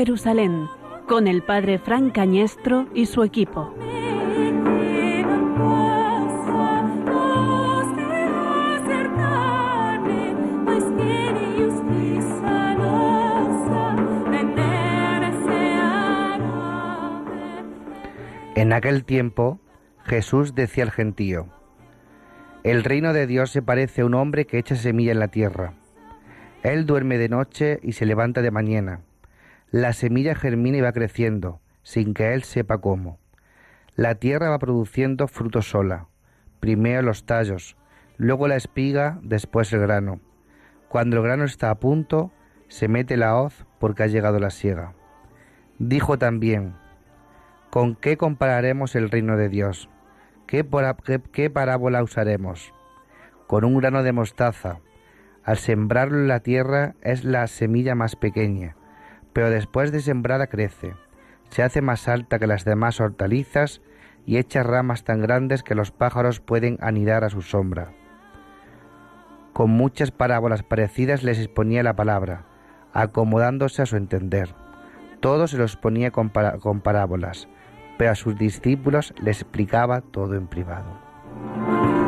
Jerusalén, con el padre Fran Cañestro y su equipo. En aquel tiempo Jesús decía al gentío, El reino de Dios se parece a un hombre que echa semilla en la tierra. Él duerme de noche y se levanta de mañana. La semilla germina y va creciendo, sin que él sepa cómo. La tierra va produciendo fruto sola, primero los tallos, luego la espiga, después el grano. Cuando el grano está a punto, se mete la hoz porque ha llegado la siega. Dijo también, ¿Con qué compararemos el reino de Dios? ¿Qué, parábola usaremos? Con un grano de mostaza. Al sembrarlo en la tierra es la semilla más pequeña, pero después de sembrada crece, se hace más alta que las demás hortalizas y echa ramas tan grandes que los pájaros pueden anidar a su sombra. Con muchas parábolas parecidas les exponía la palabra, acomodándose a su entender. Todo se los ponía con parábolas, pero a sus discípulos les explicaba todo en privado.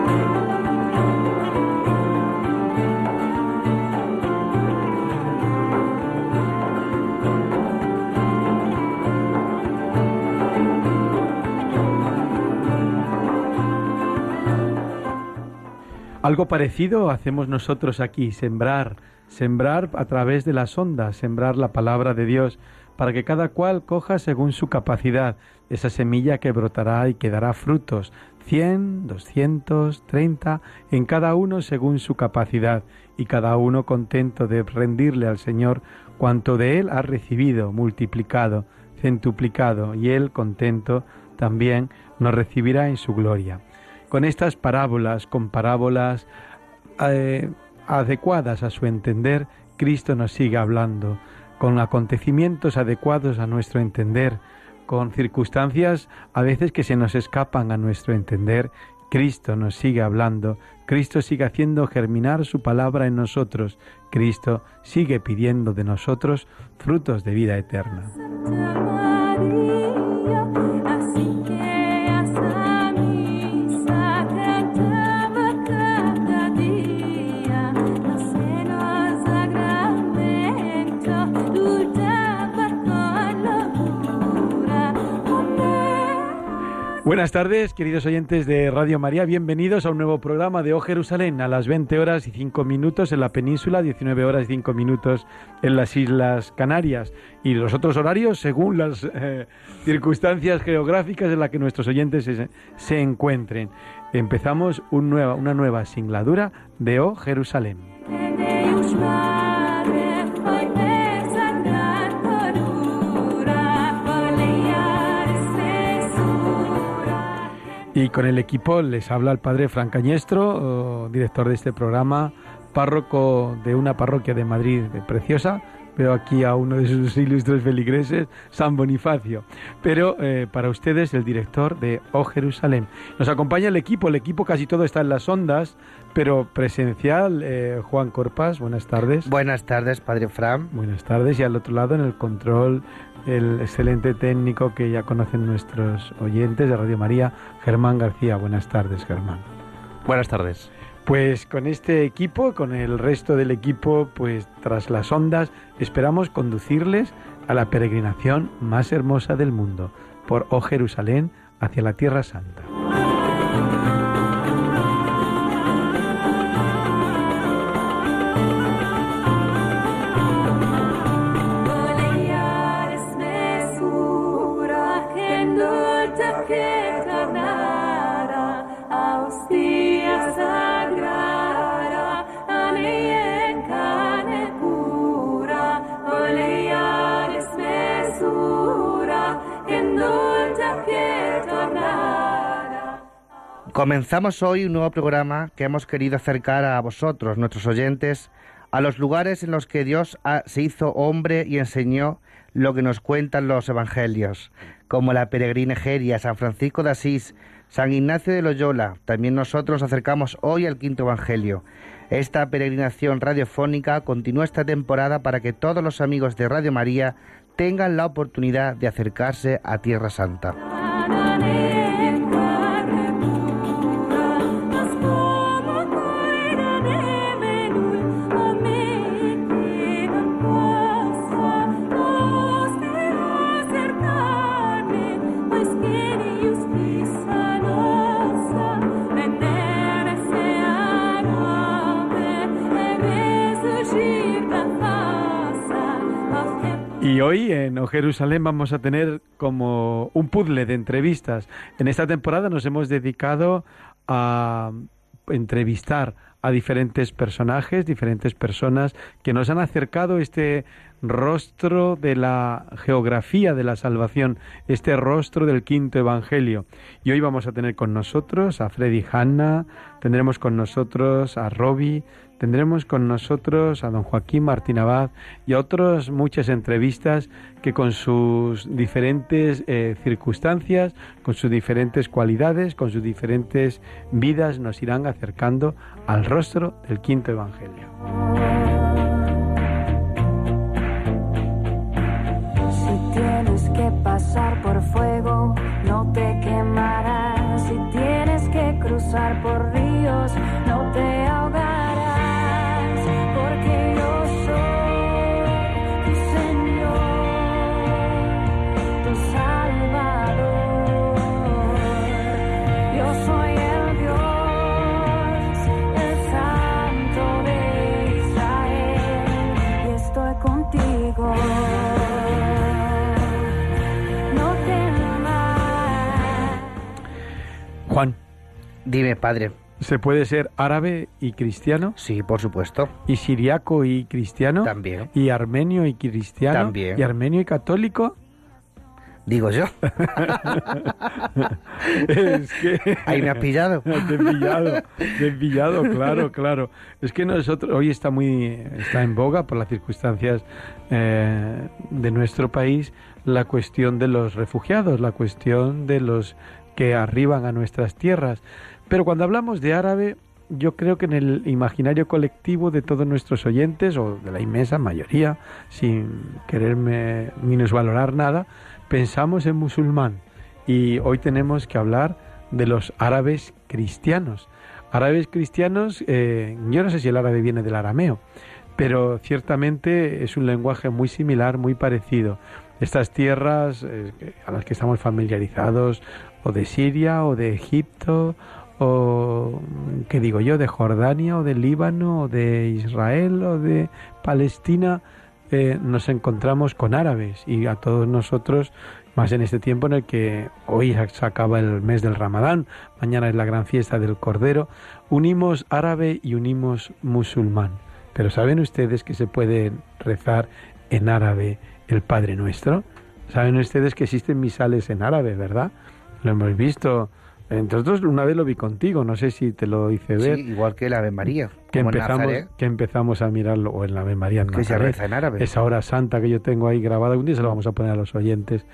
Algo parecido hacemos nosotros aquí, sembrar, sembrar a través de las ondas, sembrar la palabra de Dios para que cada cual coja según su capacidad esa semilla que brotará y que dará frutos, cien, doscientos, treinta, en cada uno según su capacidad, y cada uno contento de rendirle al Señor cuanto de Él ha recibido, multiplicado, centuplicado, y Él contento también nos recibirá en su gloria. Con estas parábolas, con parábolas eh, adecuadas a su entender, Cristo nos sigue hablando. Con acontecimientos adecuados a nuestro entender, con circunstancias a veces que se nos escapan a nuestro entender, Cristo nos sigue hablando, Cristo sigue haciendo germinar su palabra en nosotros, Cristo sigue pidiendo de nosotros frutos de vida eterna. Buenas tardes, queridos oyentes de Radio María. Bienvenidos a un nuevo programa de O Jerusalén a las 20 horas y 5 minutos en la península, 19 horas y 5 minutos en las Islas Canarias y los otros horarios según las eh, circunstancias geográficas en las que nuestros oyentes se, encuentren. Empezamos una nueva singladura de O Jerusalén. Y con el equipo les habla el padre Fran Cañestro, director de este programa, párroco de una parroquia de Madrid preciosa. Veo aquí a uno de sus ilustres feligreses, San Bonifacio. Pero eh, para ustedes, el director de O Jerusalén. Nos acompaña el equipo, el equipo casi todo está en las ondas, pero presencial, eh, Juan Corpas, buenas tardes. Buenas tardes, Padre Fran. Buenas tardes, y al otro lado en el control el excelente técnico que ya conocen nuestros oyentes de Radio María, Germán García. Buenas tardes, Germán. Buenas tardes. Pues con este equipo, con el resto del equipo, pues tras las ondas, esperamos conducirles a la peregrinación más hermosa del mundo, por O Jerusalén hacia la Tierra Santa. Comenzamos hoy un nuevo programa que hemos querido acercar a vosotros, nuestros oyentes, a los lugares en los que Dios se hizo hombre y enseñó lo que nos cuentan los evangelios, como la peregrina Egeria, San Francisco de Asís, San Ignacio de Loyola. También nosotros acercamos hoy al quinto evangelio. Esta peregrinación radiofónica continúa esta temporada para que todos los amigos de Radio María tengan la oportunidad de acercarse a Tierra Santa. Hoy en Jerusalén vamos a tener como un puzzle de entrevistas. En esta temporada nos hemos dedicado a entrevistar a diferentes personajes, diferentes personas que nos han acercado este rostro de la geografía de la salvación, este rostro del quinto evangelio. Y hoy vamos a tener con nosotros a Freddy Hanna, tendremos con nosotros a Robbie, tendremos con nosotros a don Joaquín Martín Abad y a otras muchas entrevistas que con sus diferentes eh, circunstancias, con sus diferentes cualidades, con sus diferentes vidas nos irán acercando al rostro del quinto evangelio. Si tienes que pasar por fuego, no te quemarás. Si tienes que cruzar por ríos, no Juan, Dime, padre. ¿se puede ser árabe y cristiano? Sí, por supuesto. ¿Y siriaco y cristiano? También. ¿Y armenio y cristiano? También. ¿Y armenio y católico? Digo yo. es que... Ahí me has pillado. Te he pillado, te he pillado, claro, claro. Es que nosotros, hoy está muy, está en boga por las circunstancias eh, de nuestro país la cuestión de los refugiados, la cuestión de los que arriban a nuestras tierras. Pero cuando hablamos de árabe, yo creo que en el imaginario colectivo de todos nuestros oyentes, o de la inmensa mayoría, sin quererme minusvalorar nada, pensamos en musulmán. Y hoy tenemos que hablar de los árabes cristianos. Árabes cristianos, eh, yo no sé si el árabe viene del arameo, pero ciertamente es un lenguaje muy similar, muy parecido. Estas tierras eh, a las que estamos familiarizados, o de Siria, o de Egipto, o, ¿qué digo yo?, de Jordania, o de Líbano, o de Israel, o de Palestina, eh, nos encontramos con árabes y a todos nosotros, más en este tiempo en el que hoy se acaba el mes del Ramadán, mañana es la gran fiesta del Cordero, unimos árabe y unimos musulmán. Pero ¿saben ustedes que se puede rezar en árabe el Padre Nuestro? ¿Saben ustedes que existen misales en árabe, verdad? Lo hemos visto. Entre otros, una vez lo vi contigo, no sé si te lo hice ver. Sí, igual que el Ave María. que empezamos, que empezamos a mirarlo, o en la Ave María en que se reza en árabe. Esa hora santa que yo tengo ahí grabada, un día se lo vamos a poner a los oyentes,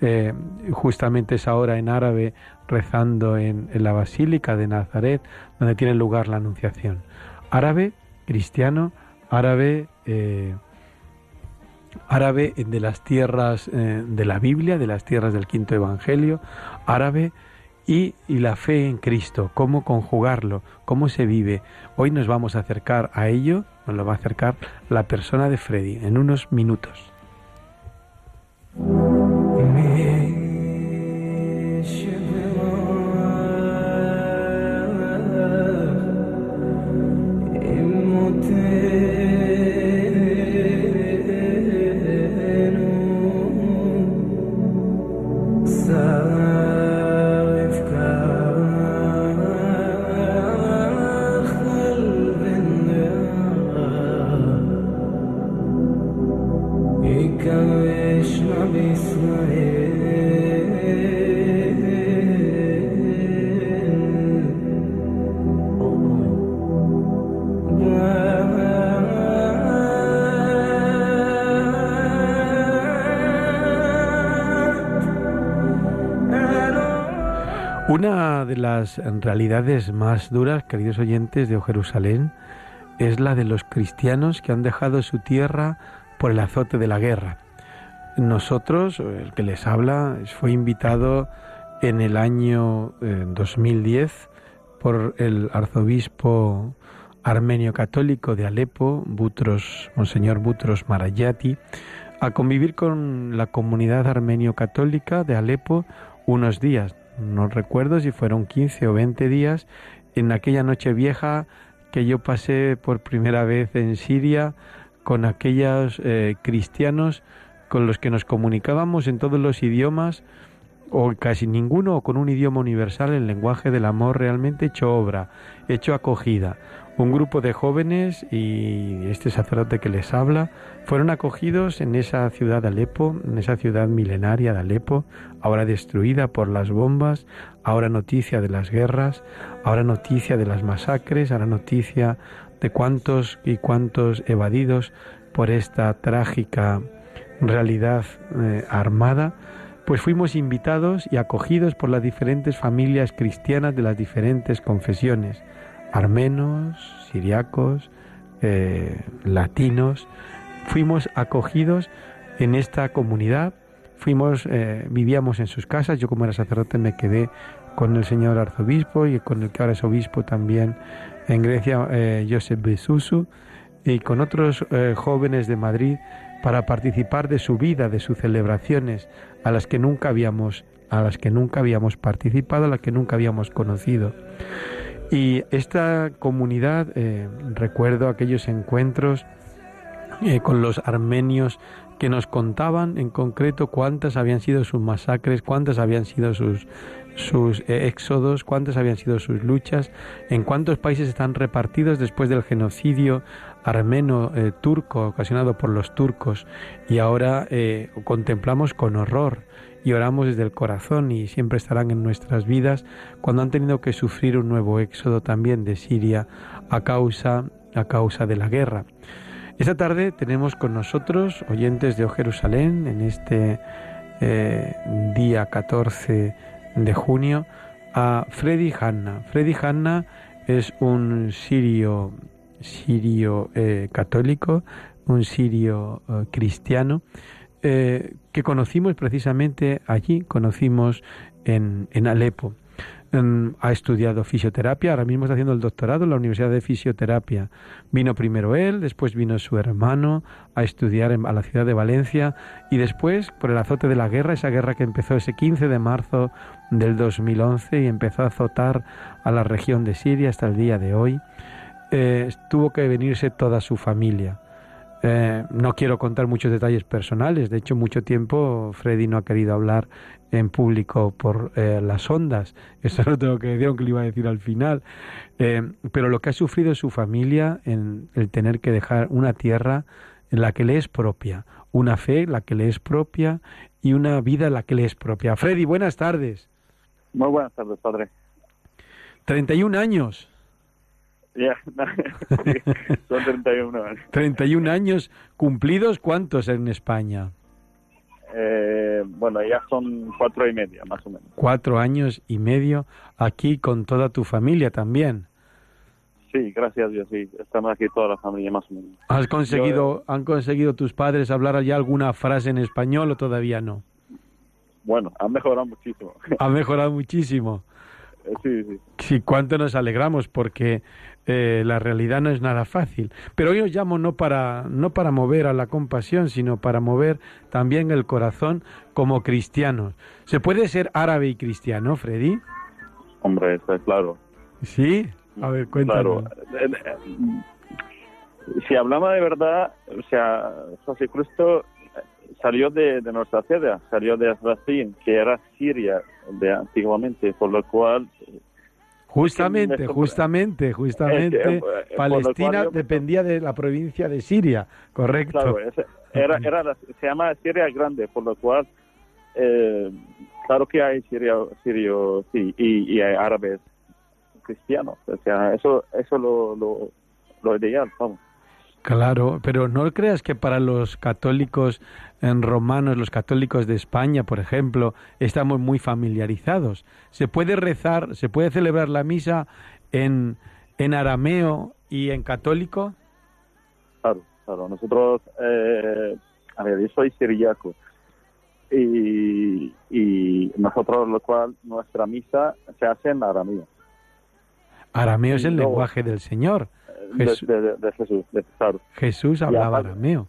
eh, justamente esa hora en árabe rezando en, en la Basílica de Nazaret, donde tiene lugar la Anunciación. Árabe, cristiano, árabe, eh, árabe de las tierras eh, de la Biblia, de las tierras del quinto Evangelio, árabe y, y la fe en Cristo, cómo conjugarlo, cómo se vive. Hoy nos vamos a acercar a ello, nos lo va a acercar la persona de Freddy en unos minutos. Realidades más duras, queridos oyentes de Jerusalén, es la de los cristianos que han dejado su tierra por el azote de la guerra. nosotros, el que les habla, fue invitado en el año 2010 eh, por el arzobispo armenio católico de Alepo, Butros, Monseñor Butros Marayati, a convivir con la comunidad armenio católica de Alepo unos días. No recuerdo si fueron 15 o 20 días en aquella noche vieja que yo pasé por primera vez en Siria con aquellos eh, cristianos con los que nos comunicábamos en todos los idiomas o casi ninguno o con un idioma universal, el lenguaje del amor realmente hecho obra, hecho acogida. Un grupo de jóvenes y este sacerdote que les habla fueron acogidos en esa ciudad de Alepo, en esa ciudad milenaria de Alepo, ahora destruida por las bombas, ahora noticia de las guerras, ahora noticia de las masacres, ahora noticia de cuántos y cuántos evadidos por esta trágica realidad eh, armada. Pues fuimos invitados y acogidos por las diferentes familias cristianas de las diferentes confesiones, armenos, siriacos, eh, latinos. Fuimos acogidos en esta comunidad, fuimos, eh, vivíamos en sus casas, yo como era sacerdote me quedé con el señor arzobispo y con el que ahora es obispo también en Grecia, eh, Josep Besusu, y con otros jóvenes de Madrid para participar de su vida, de sus celebraciones, a las que nunca habíamos, a las que nunca habíamos participado, a las que nunca habíamos conocido. Y esta comunidad, eh, recuerdo aquellos encuentros eh, con los armenios que nos contaban en concreto cuántas habían sido sus masacres, cuántas habían sido sus, sus eh, éxodos, cuántas habían sido sus luchas, en cuántos países están repartidos después del genocidio armeno eh, turco ocasionado por los turcos. Y ahora eh, contemplamos con horror y oramos desde el corazón y siempre estarán en nuestras vidas cuando han tenido que sufrir un nuevo éxodo también de Siria a causa, a causa de la guerra. Esta tarde tenemos con nosotros, oyentes de O Jerusalén, en este eh, día 14 de junio, a Freddy Hanna. Freddy Hanna es un sirio sirio eh, católico, un sirio eh, cristiano, eh, que conocimos precisamente allí, conocimos en, en Alepo. ha estudiado fisioterapia, ahora mismo está haciendo el doctorado en la Universidad de Fisioterapia. Vino primero él, después vino su hermano a estudiar en, a la ciudad de Valencia y después, por el azote de la guerra, esa guerra que empezó ese 15 de marzo del 2011 y empezó a azotar a la región de Siria hasta el día de hoy, eh, tuvo que venirse toda su familia. Eh, no quiero contar muchos detalles personales, de hecho mucho tiempo Freddy no ha querido hablar en público por eh, las ondas, eso lo tengo que decir, aunque lo iba a decir al final, pero lo que ha sufrido su familia en el tener que dejar una tierra en la que le es propia, una fe la que le es propia y una vida la que le es propia. Freddy, buenas tardes. Muy buenas tardes, padre. 31 años. Ya, son 31 años. 31 años cumplidos, ¿cuántos en España? Eh, bueno, ya son cuatro y medio, más o menos. Cuatro años y medio aquí con toda tu familia también. Sí, gracias a Dios, sí. Estamos aquí toda la familia, más o menos. ¿Has conseguido, ¿Han conseguido tus padres hablar ya alguna frase en español o todavía no? Bueno, han mejorado muchísimo. Han mejorado muchísimo. Sí, sí. Sí, cuánto nos alegramos porque eh, la realidad no es nada fácil. Pero hoy os llamo no para, no para mover a la compasión, sino para mover también el corazón como cristianos. ¿Se puede ser árabe y cristiano, Freddy? Hombre, está claro. ¿Sí? A ver, cuéntanos. Claro. Eh, eh, si hablamos de verdad, o sea, Jesucristo salió de, nuestra tierra, salió de Racine, que era Siria de antiguamente, por lo cual Justamente, justamente, justamente, eh, Palestina dependía de la provincia de Siria, correcto. Claro, era, era se llama Siria Grande, por lo cual, eh, claro que hay sirio, sirio sí, y, hay árabes cristianos, o sea, eso eso lo, lo, lo ideal, vamos. Claro, pero no creas que para los católicos en romanos, los católicos de España, por ejemplo, estamos muy familiarizados. Se puede rezar, se puede celebrar la misa en, en arameo y en católico. Claro, claro. Nosotros, eh, a ver, yo soy siriaco y, y nosotros, lo cual, nuestra misa se hace en arameo. Arameo es el No. lenguaje del Señor. De, Jesús. de- de- de Jesús, claro, Jesús hablaba aparte- arameo.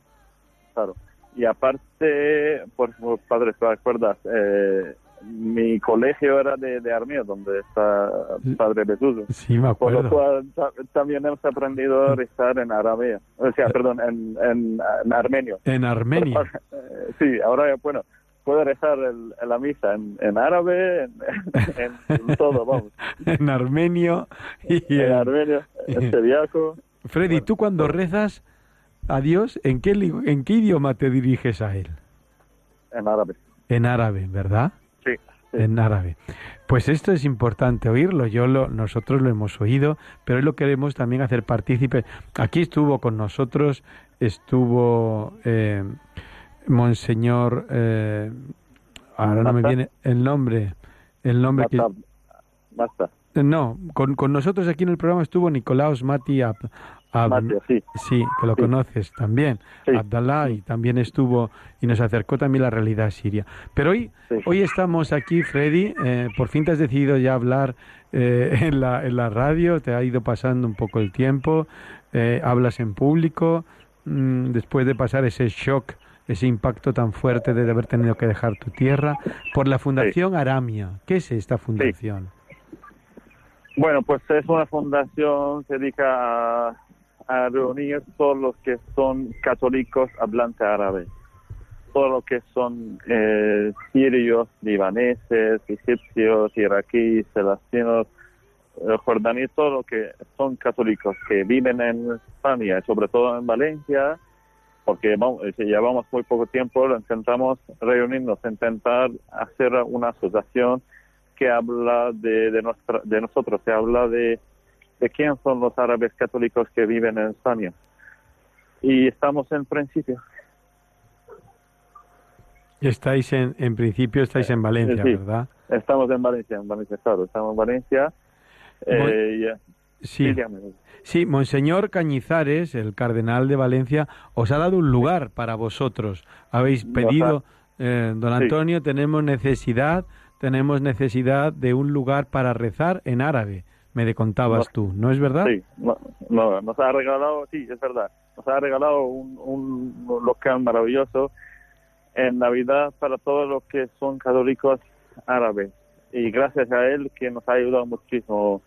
claro. Y aparte, por favor, padre, ¿te acuerdas? Eh, mi colegio era de, de arameo, donde está Padre Jesús. Sí, me Por lo acuerdo. cual ta- también hemos aprendido a rezar en arameo, o sea, perdón, en, en, en armenio. En Armenia. Eh, sí, ahora, bueno, puedo rezar el, en la misa en, en árabe, en, en- en todo, vamos. en armenio y En en- armenio, en siriaco, Freddy, Bueno, tú cuando rezas a Dios, ¿en qué, ¿en qué idioma te diriges a Él? en árabe. En árabe, ¿verdad? Sí, sí. En árabe. Pues esto es importante oírlo. Yo lo, nosotros lo hemos oído, pero hoy lo queremos también hacer partícipe. Aquí estuvo con nosotros, estuvo eh, Monseñor, eh, ahora no me Basta. viene el nombre, el nombre que Basta, basta. no, con, con nosotros aquí en el programa estuvo Nicolaos Mati Ab- sí. Sí, que lo Sí. conoces también. Sí. Abdalá y también estuvo y nos acercó también la realidad siria. Pero hoy, hoy estamos aquí, Freddy. eh, por fin te has decidido ya hablar eh, en, la, en la radio. Te ha ido pasando un poco el tiempo. eh, hablas en público. mm, después de pasar ese shock, ese impacto tan fuerte de haber tenido que dejar tu tierra, por la Fundación Aramia. ¿Qué es esta fundación? Bueno, pues es una fundación que se dedica a, a reunir todos los que son católicos hablantes árabe. Todos los que son eh, sirios, libaneses, egipcios, iraquíes, palestinos, eh, jordanios, todos los que son católicos que viven en España, sobre todo en Valencia, porque vamos, eh, llevamos muy poco tiempo, intentamos reunirnos, intentar hacer una asociación que habla de, de, nuestra, de nosotros, que habla de, de quién son los árabes católicos que viven en España. Y estamos en principio. Estáis en, en principio estáis en Valencia, sí. ¿verdad? Estamos en Valencia, en Valencia, claro, estamos en Valencia. Eh, eh, Sí. Sí, Monseñor Cañizares, el cardenal de Valencia, os ha dado un lugar para vosotros. Habéis pedido, eh, don Sí. Antonio, tenemos necesidad, tenemos necesidad de un lugar para rezar en árabe. Me de contabas Nos- tú, ¿no es verdad? Sí, no, no, nos ha regalado, sí, es verdad, nos ha regalado un, un local maravilloso en Navidad para todos los que son católicos árabes. Y gracias a él que nos ha ayudado muchísimo.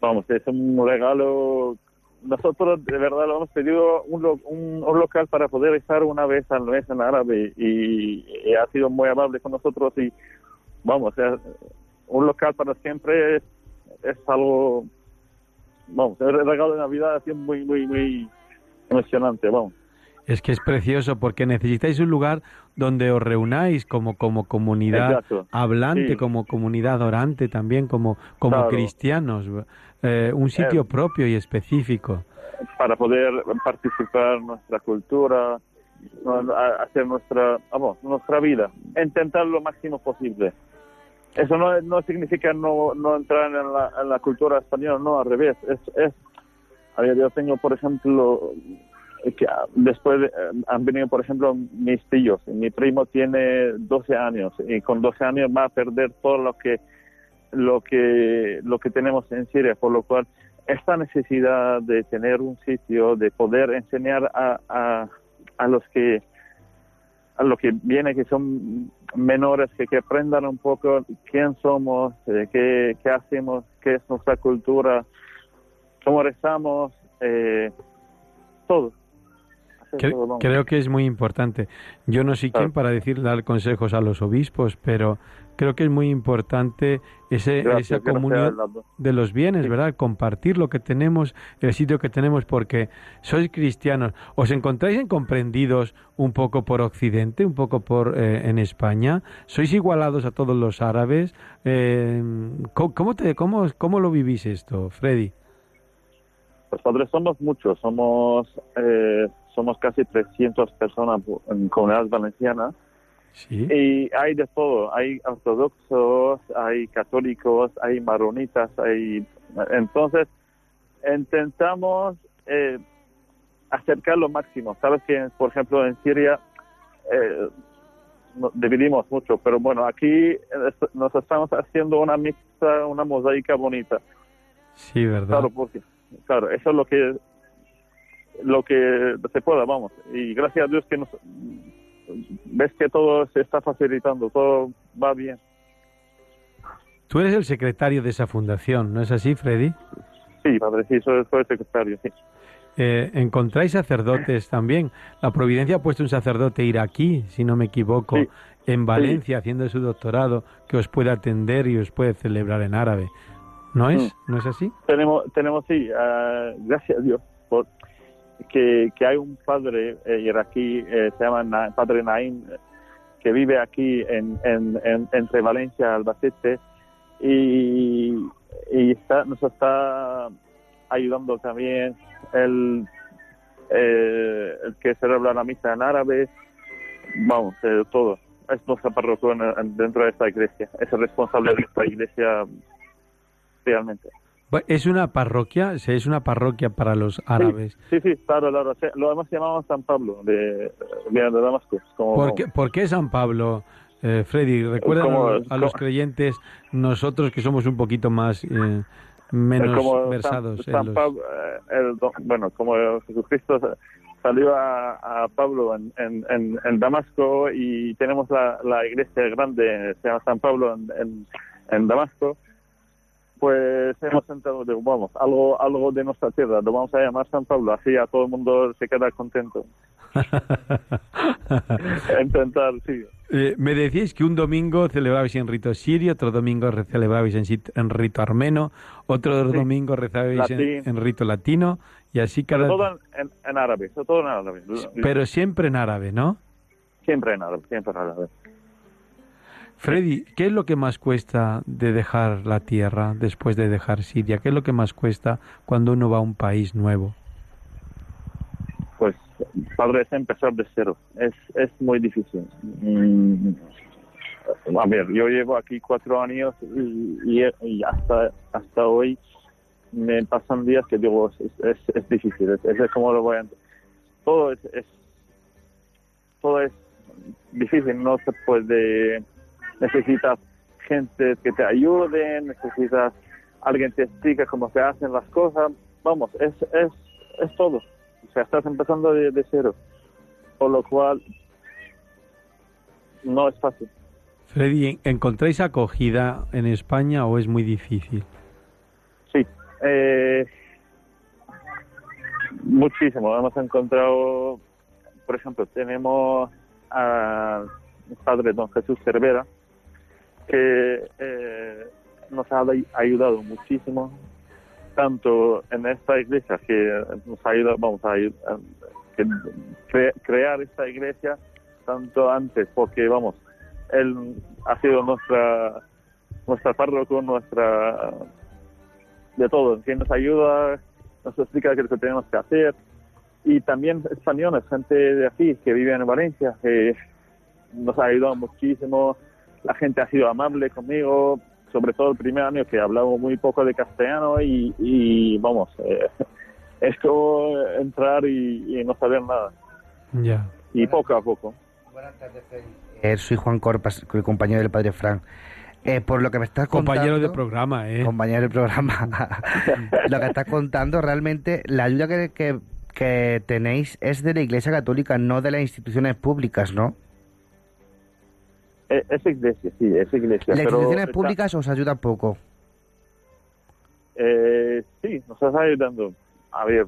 Vamos, es un regalo. Nosotros de verdad lo hemos pedido un, un, un local para poder estar una vez al mes en árabe y, y ha sido muy amable con nosotros y vamos, es- un local para siempre es, es algo vamos, el regalo de Navidad ha muy, muy, muy emocionante, vamos. Es que es precioso porque necesitáis un lugar donde os reunáis como, como comunidad Exacto. hablante, Sí. como comunidad orante también, como, como Claro. cristianos. Eh, un sitio Eh, propio y específico. Para poder participar en nuestra cultura, hacer nuestra, vamos, nuestra vida, intentar lo máximo posible. Eso no, no significa no, no entrar en la, en la cultura española, no, al revés. Es, es, yo tengo, por ejemplo, que ah, después de- eh, han venido, por ejemplo, mis tíos. Mi primo tiene 12 años y con 12 años va a perder todo lo que lo que lo que tenemos en Siria, por lo cual esta necesidad de tener un sitio, de poder enseñar a, a, a los que a los que vienen que son menores que, que aprendan un poco quién somos, eh, qué, qué hacemos, qué es nuestra cultura, cómo rezamos, eh, todo. Creo que es muy importante. Yo no Claro. quien para decir dar consejos a los obispos, pero creo que es muy importante ese, Gracias, esa comunión de los bienes. ¿verdad? Compartir lo que tenemos, el sitio que tenemos, porque sois cristianos. ¿Os encontráis incomprendidos un poco por Occidente, un poco por eh, en España? ¿Sois igualados a todos los árabes? Eh, ¿cómo, cómo te, cómo, ¿Cómo lo vivís esto, Freddy? Los padres somos muchos, somos eh, somos casi 300 personas en comunidad valenciana Sí. y hay de todo, hay ortodoxos, hay católicos, hay maronitas, hay entonces intentamos eh, acercar lo máximo. Sabes que por ejemplo en Siria eh, dividimos mucho, pero bueno, aquí eh, nos estamos haciendo una mixta, una mosaica bonita. Sí, ¿verdad? Claro, porque, claro, eso es lo que lo que se pueda, vamos. Y gracias a Dios que nos ves que todo se está facilitando, todo va bien. Tú eres el secretario de esa fundación, ¿no es así, Freddy? Sí, padre, sí, soy, soy secretario, sí. Eh, ¿Encontráis sacerdotes también? La Providencia ha puesto un sacerdote iraquí, si no me equivoco, Sí. en Valencia haciendo su doctorado, que os puede atender y os puede celebrar en árabe. ¿No es? ¿No es así? Tenemos, tenemos sí, ah, gracias a Dios, por que, que hay un padre eh, iraquí, eh, se llama Na- Padre Naim, que vive aquí en, en, en- entre Valencia y Albacete y, nos está ayudando también el, eh, el que celebra la misa en árabe, vamos, eh, todo. Es nuestra parroquia en- en- dentro de esta iglesia, es el responsable de esta iglesia realmente. Es una parroquia, es una parroquia para los árabes. Sí, sí, claro, claro. Lo hemos llamado San Pablo de, Damasco. Como, ¿Por qué, por qué San Pablo, eh, Freddy? Recuerda a los- creyentes, nosotros que somos un poquito más, eh, menos como San- versados en San los... Pablo, eh, el bueno, como Jesucristo salió a, a Pablo en, en, en, en Damasco y tenemos la, la iglesia grande, se llama San Pablo en Damasco, pues hemos sentado, digo, vamos, algo, algo de nuestra tierra, lo vamos a llamar San Pablo, así a todo el mundo se queda contento. Intentar, sí. Eh, me decíais que un domingo celebrabais en rito sirio, otro domingo celebrabais en, en rito armeno, otro Sí. domingo rezabais en, en rito latino y así Pero cada... todo en, en, en árabe, todo en árabe. Pero siempre en árabe, ¿no? Siempre en árabe, siempre en árabe. Freddy, ¿qué es lo que más cuesta de dejar la tierra después de dejar Siria? ¿Qué es lo que más cuesta cuando uno va a un país nuevo? Pues, padre, es empezar de cero. Es, es muy difícil. Mm, a ver, yo llevo aquí cuatro años y, hasta, hasta hoy me pasan días que digo, es, es, es difícil. Es, es como lo voy a... Todo es, es, todo es difícil. No se puede... Necesitas gente que te ayude, necesitas alguien te explica cómo se hacen las cosas. Vamos, es, es, es todo. O sea, estás empezando de, de cero. Por lo cual, no es fácil. Freddy, ¿encontráis acogida en España o es muy difícil? Sí. Eh, muchísimo. Hemos encontrado, por ejemplo, tenemos a un padre, don Jesús Cervera, que eh, nos ha ay- ayudado muchísimo, tanto en esta iglesia, que nos ha ayudado, vamos a que cre- crear esta iglesia, tanto antes, porque vamos, él ha sido nuestra nuestra párroco, nuestra de todo, que nos ayuda, nos explica qué es lo que tenemos que hacer. Y también españoles, gente de aquí que vive en Valencia, que nos ha ayudado muchísimo. La gente ha sido amable conmigo, sobre todo el primer año que hablaba muy poco de castellano y, y vamos, eh, es como entrar y, y no saber nada. Ya. Y poco a poco. Eh, soy Juan Corpas, el compañero del padre Frank. Eh, por lo que me estás Compañero contando, de programa, ¿eh? compañero del programa, lo que estás contando realmente, la ayuda que, que, que tenéis es de la Iglesia Católica, no de las instituciones públicas, ¿no? Eh, Es iglesia, sí, es iglesia. Las instituciones públicas os ayudan poco. Eh, sí, nos está ayudando. A ver,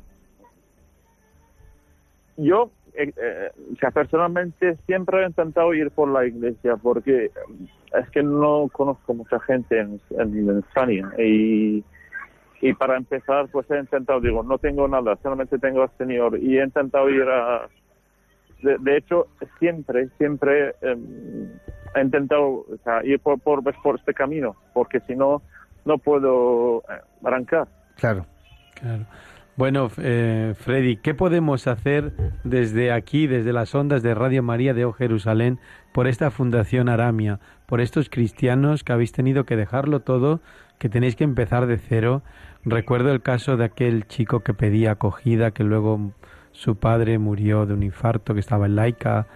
yo, eh, eh, personalmente siempre he intentado ir por la iglesia porque es que no conozco mucha gente en, en, en España y, y para empezar pues he intentado, digo, no tengo nada, solamente tengo al Señor y he intentado ir a... De, de hecho, siempre, siempre eh, he intentado o sea, ir por, por, por este camino porque si no, no puedo eh, arrancar. Claro. Claro. Bueno, eh, Freddy, ¿qué podemos hacer desde aquí, desde las ondas de Radio María de O Jerusalén, por esta Fundación Aramia, por estos cristianos que habéis tenido que dejarlo todo, que tenéis que empezar de cero? Recuerdo el caso de aquel chico que pedía acogida, que luego su padre murió de un infarto, que estaba en laica.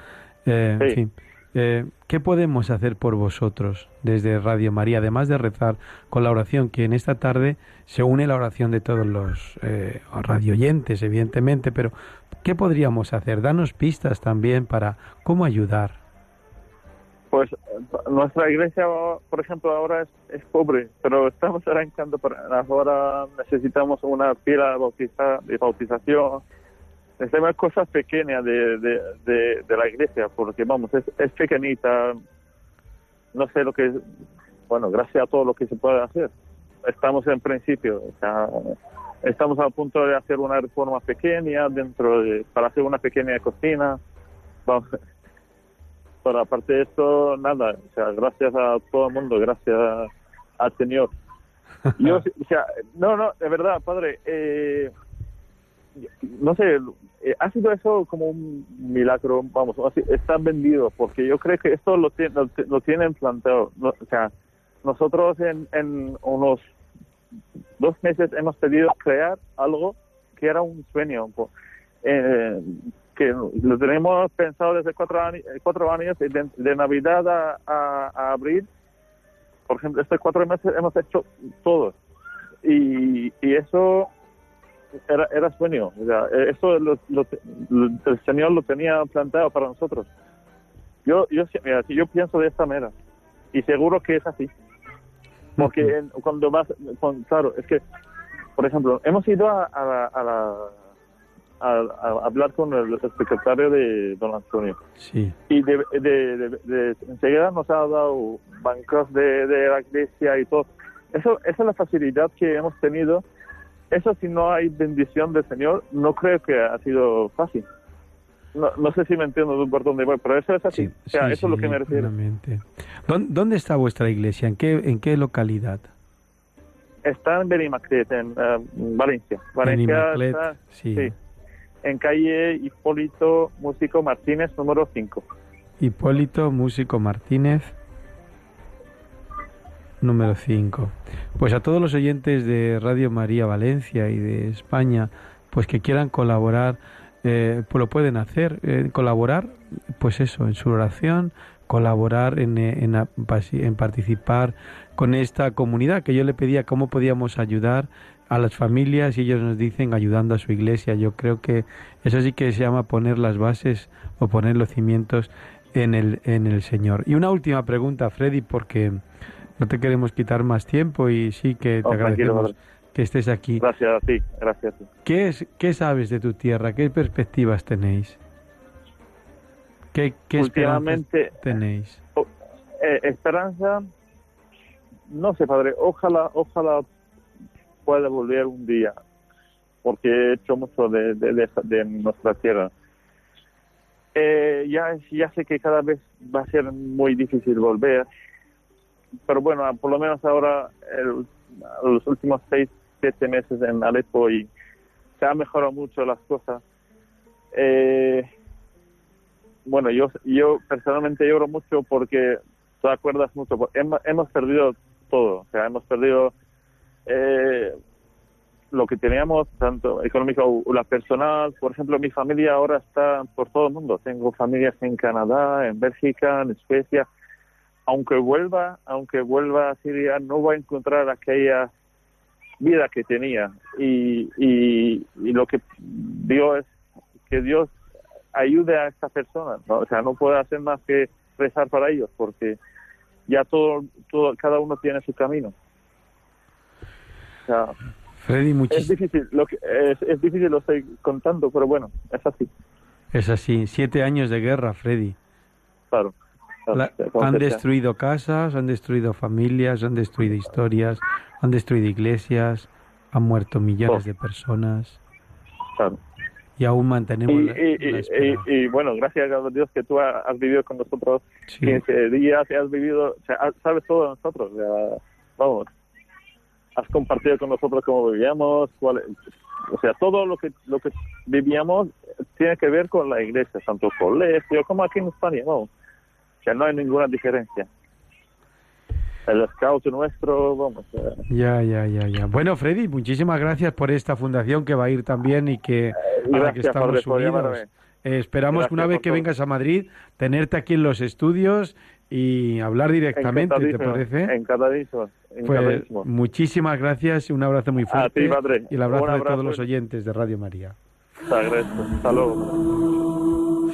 eh, En fin, Eh, ¿Qué podemos hacer por vosotros desde Radio María, además de rezar con la oración, que en esta tarde se une la oración de todos los eh, radioyentes, evidentemente, pero ¿qué podríamos hacer? Danos pistas también para cómo ayudar. Pues nuestra iglesia, por ejemplo, ahora es, pobre, pero estamos arrancando, ahora necesitamos una pila bautiza, de bautización, necesitamos cosas pequeñas de, de, de, la iglesia, porque vamos, es, es pequeñita, no sé lo que, bueno, gracias a todo lo que se puede hacer. Estamos en principio, o sea, estamos a punto de hacer una reforma pequeña dentro de, para hacer una pequeña cocina. Vamos, pero aparte de esto, nada, o sea, gracias a todo el mundo, gracias al Señor. Yo, o sea, no, no, de verdad, padre, eh, no sé, eh, ha sido eso como un milagro, vamos, está vendido, porque yo creo que esto lo, lo, tienen planteado. o sea, nosotros en, en unos dos meses hemos pedido crear algo que era un sueño, eh, que lo tenemos pensado desde cuatro años, cuatro años de, Navidad a, a, abril. Por ejemplo, estos cuatro meses hemos hecho todo. Y, y eso era, era sueño. O sea, eso lo, el Señor lo tenía planteado para nosotros. Yo, yo, mira, yo pienso de esta manera y seguro que es así. Porque cuando vas, claro, es que, por ejemplo, hemos ido a, a, la, a, hablar con el, secretario de don Antonio. Sí. Y de, de, enseguida nos ha dado bancos de, de la iglesia y todo. Eso, esa es la facilidad que hemos tenido eso si no hay bendición del Señor, no creo que ha sido fácil. No, no sé si me entiendo por dónde voy, pero eso es así. o sea, eso es lo que me refiero. ¿Dónde está vuestra iglesia? ¿En qué, en qué localidad? Está en Benimaclet, en uh, Valencia. Valencia está, sí. En calle Hipólito Músico Martínez, número 5. Hipólito Músico Martínez, número 5. Pues a todos los oyentes de Radio María Valencia y de España, pues que quieran colaborar, eh, pues lo pueden hacer, eh, colaborar, pues eso, en su oración, colaborar en, en, en, participar con esta comunidad que yo le pedía cómo podíamos ayudar a las familias y ellos nos dicen ayudando a su iglesia. Yo creo que eso sí que se llama poner las bases o poner los cimientos en el, en el Señor. Y una última pregunta, Freddy, porque no te queremos quitar más tiempo y sí que te agradecemos que estés aquí. Gracias a ti, gracias. ¿Qué, es, ¿Qué sabes de tu tierra? ¿Qué perspectivas tenéis? ¿Qué, qué tenéis? Eh, esperanza, no sé, padre, ojalá, ojalá pueda volver un día, porque he hecho mucho de, de, nuestra tierra. Eh, ya, ya sé que cada vez va a ser muy difícil volver, pero bueno, por lo menos ahora, los últimos seis, siete meses en Alepo y se han mejorado mucho las cosas. Eh, bueno, yo, yo personalmente lloro mucho porque te acuerdas mucho, hemos, perdido todo, o sea, hemos perdido eh, lo que teníamos, tanto económico o la personal. Por ejemplo, mi familia ahora está por todo el mundo. Tengo familias en Canadá, en Bélgica, en Suecia aunque vuelva, aunque vuelva a Siria, no va a encontrar aquella vida que tenía. Y, y, lo que Dios es que Dios ayude a esta persona. ¿no? O sea, no puede hacer más que rezar para ellos, porque ya todo, todo cada uno tiene su camino. O sea, Freddy, es difícil, lo que, es, es difícil lo estoy contando, pero bueno, es así. Es así, siete años de guerra, Freddy. Claro han destruido casas, han destruido familias, han destruido historias, han destruido iglesias, han muerto millones de personas. Y aún mantenemos y, bueno, gracias a Dios que tú has vivido con nosotros 15 días y has vivido, sabes todo de nosotros. vamos, has compartido con nosotros cómo vivíamos, cuál, o sea, todo lo que lo que vivíamos tiene que ver con la iglesia, tanto colegio como aquí en España, vamos no hay ninguna diferencia. El scout nuestro, vamos. Ya, ya, ya, ya. Bueno, Freddy, muchísimas gracias por esta fundación que va a ir también y que, a que estamos unidos Eh, esperamos Gracias que una vez que todo. vengas a Madrid, tenerte aquí en los estudios y hablar directamente, ¿te parece? Encantadísimo. Pues muchísimas gracias y un abrazo muy A fuerte. ti, padre. Y el abrazo, de todos los oyentes de Radio María. Te agradezco. Hasta luego.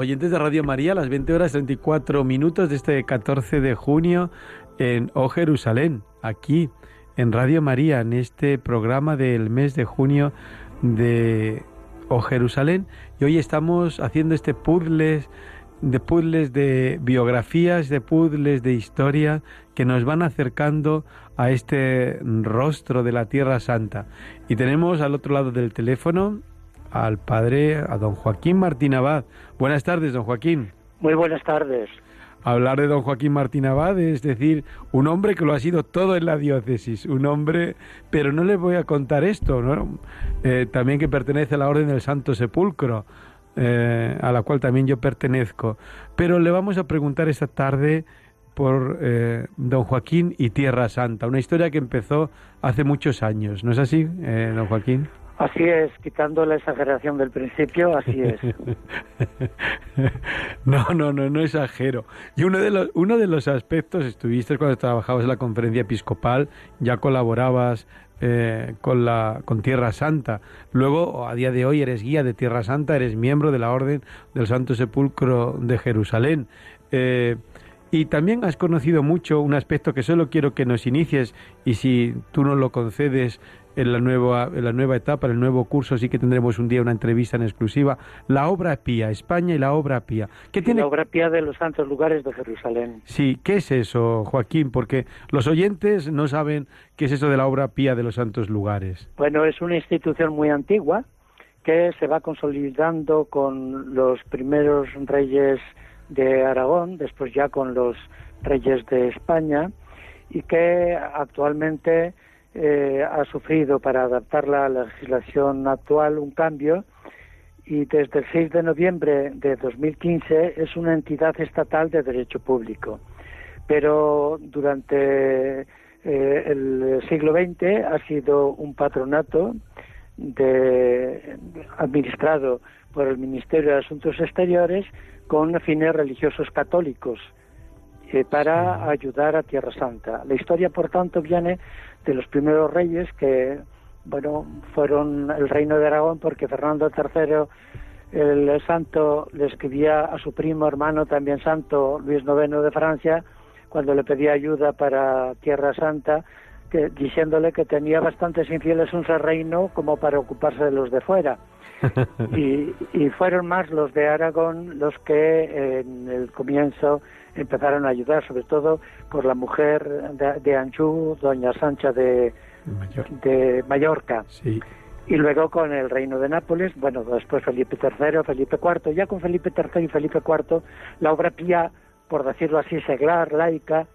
Oyentes de Radio María, a las 20 horas 34 minutos de este 14 de junio en O Jerusalén, aquí en Radio María, en este programa del mes de junio de O Jerusalén. Y hoy estamos haciendo este puzzles de puzzles de biografías, de puzzles de historia que nos van acercando a este rostro de la Tierra Santa. Y tenemos al otro lado del teléfono al padre, a don Joaquín Martín Abad. Buenas tardes, don Joaquín. Muy buenas tardes. Hablar de don Joaquín Martín Abad es decir, un hombre que lo ha sido todo en la diócesis, un hombre, pero no les voy a contar esto, ¿no? Eh, también que pertenece a la Orden del Santo Sepulcro, eh, a la cual también yo pertenezco. Pero le vamos a preguntar esta tarde por eh, don Joaquín y Tierra Santa, una historia que empezó hace muchos años, ¿no es así, eh, don Joaquín? Así es, quitando la exageración del principio, así es. No, no, no, no exagero. Y uno de los, uno de los aspectos, estuviste cuando trabajabas en la conferencia episcopal, ya colaborabas eh, con, la, con Tierra Santa. Luego, a día de hoy, eres guía de Tierra Santa, eres miembro de la Orden del Santo Sepulcro de Jerusalén. Eh, y también has conocido mucho un aspecto que solo quiero que nos inicies y si tú nos lo concedes en la nueva, en la nueva etapa, en el nuevo curso, sí que tendremos un día una entrevista en exclusiva, la obra pía, España y la obra pía. ¿Qué tiene? La obra pía de los santos lugares de Jerusalén. Sí, ¿qué es eso, Joaquín? Porque los oyentes no saben qué es eso de la obra pía de los santos lugares. Bueno, es una institución muy antigua que se va consolidando con los primeros reyes de Aragón, después ya con los reyes de España, y que actualmente eh, ha sufrido para adaptarla a la legislación actual un cambio y desde el 6 de noviembre de 2015 es una entidad estatal de derecho público. Pero durante eh, el siglo XX ha sido un patronato de, administrado por el Ministerio de Asuntos Exteriores con fines religiosos católicos eh, para ayudar a Tierra Santa. La historia, por tanto, viene de los primeros reyes que, bueno, fueron el reino de Aragón porque Fernando III, el santo, le escribía a su primo hermano, también santo, Luis IX de Francia, cuando le pedía ayuda para Tierra Santa, que, diciéndole que tenía bastantes infieles en su reino como para ocuparse de los de fuera. y, y, fueron más los de Aragón los que en el comienzo empezaron a ayudar, sobre todo por la mujer de, de Anjou, doña Sancha de, Mayor. de Mallorca. Sí. Y luego con el reino de Nápoles, bueno, después Felipe III, Felipe IV, ya con Felipe III y Felipe IV, la obra pía, por decirlo así, seglar, laica,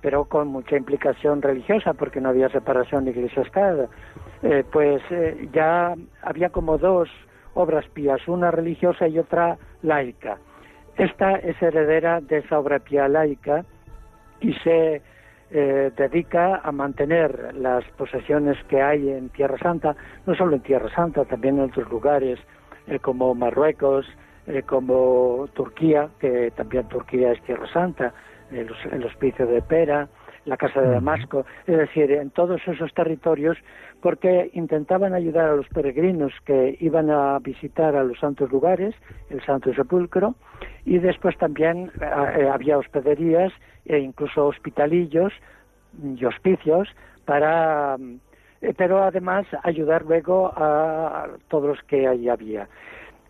pero con mucha implicación religiosa, porque no había separación iglesia-estado, eh, pues eh, ya había como dos obras pías, una religiosa y otra laica. Esta es heredera de esa obra laica y se eh, dedica a mantener las posesiones que hay en Tierra Santa, no solo en Tierra Santa, también en otros lugares eh, como Marruecos, eh, como Turquía, que también Turquía es Tierra Santa, el hospicio de Pera, la Casa de Damasco, es decir, en todos esos territorios, porque intentaban ayudar a los peregrinos que iban a visitar a los santos lugares, el Santo Sepulcro, y después también eh, había hospederías e incluso hospitalillos y hospicios para eh, pero además ayudar luego a todos los que allí había.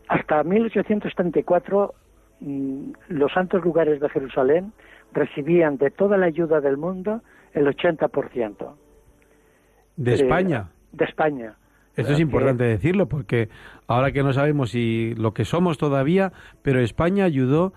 Hasta 1834 mm, los santos lugares de Jerusalén recibían de toda la ayuda del mundo el 80%. ¿De España? De España. Eso es importante decirlo porque ahora que no sabemos si lo que somos todavía, pero España ayudó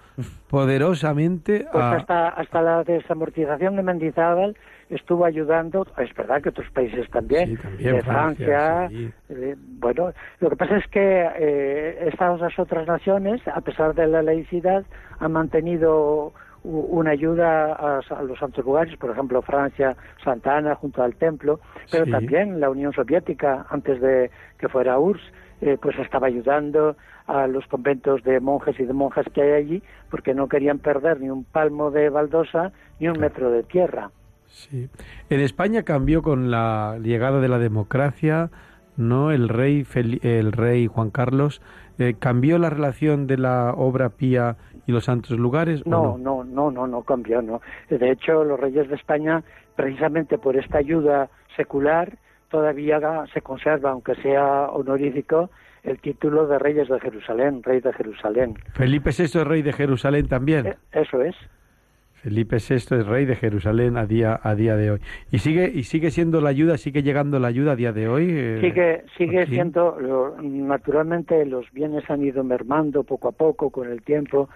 poderosamente pues a... hasta, hasta la desamortización de Mendizábal estuvo ayudando, es verdad que otros países también, Sí, también, de Francia, Francia, sí. eh, bueno, lo que pasa es que eh, estas otras naciones, a pesar de la laicidad, han mantenido una ayuda a, a los santos lugares, por ejemplo Francia, Santa Ana junto al templo, pero Sí. también la Unión Soviética, antes de que fuera URSS, eh, pues estaba ayudando a los conventos de monjes y de monjas que hay allí, porque no querían perder ni un palmo de baldosa ni un metro de tierra. Sí. En España cambió con la llegada de la democracia, ¿no? El rey, Fel- el rey Juan Carlos eh, cambió la relación de la obra pía y los santos lugares. ¿o No, no, no, no, no cambió, no. De hecho, los reyes de España, precisamente por esta ayuda secular, todavía se conserva, aunque sea honorífico, el título de reyes de Jerusalén, rey de Jerusalén. Felipe VI es rey de Jerusalén también. Eh, Eso es. Felipe VI es rey de Jerusalén a día a día de hoy. Y sigue y sigue siendo la ayuda, sigue llegando la ayuda a día de hoy. eh, Sigue, sigue siendo, lo- naturalmente los bienes han ido mermando poco a poco con el tiempo,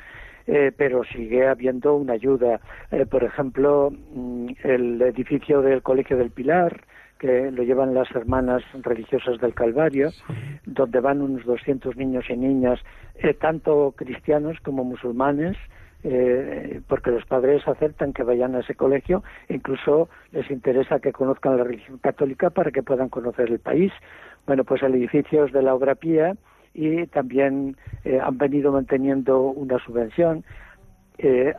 eh, pero sigue habiendo una ayuda. Eh, por ejemplo, mm, el edificio del Colegio del Pilar, que lo llevan las hermanas religiosas del Calvario, donde van unos 200 niños y niñas, tanto cristianos como musulmanes, eh, porque los padres aceptan que vayan a ese colegio, incluso les interesa que conozcan la religión católica para que puedan conocer el país. Bueno, pues el edificio es de la obra pía y también eh, han venido manteniendo una subvención. Eh,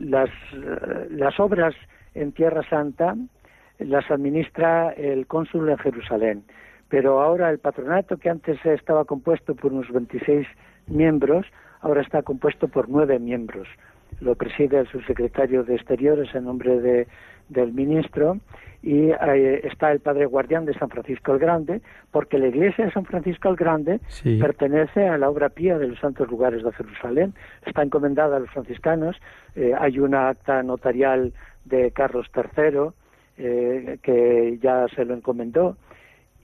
las, eh, las obras en Tierra Santa las administra el cónsul en Jerusalén, pero ahora el patronato que antes estaba compuesto por unos 26 miembros, ahora está compuesto por nueve miembros. Lo preside el subsecretario de Exteriores en nombre de, del ministro y eh, está el padre guardián de San Francisco el Grande, porque la iglesia de San Francisco el Grande Sí. pertenece a la obra pía de los santos lugares de Jerusalén, está encomendada a los franciscanos, eh, hay una acta notarial de Carlos III eh, que ya se lo encomendó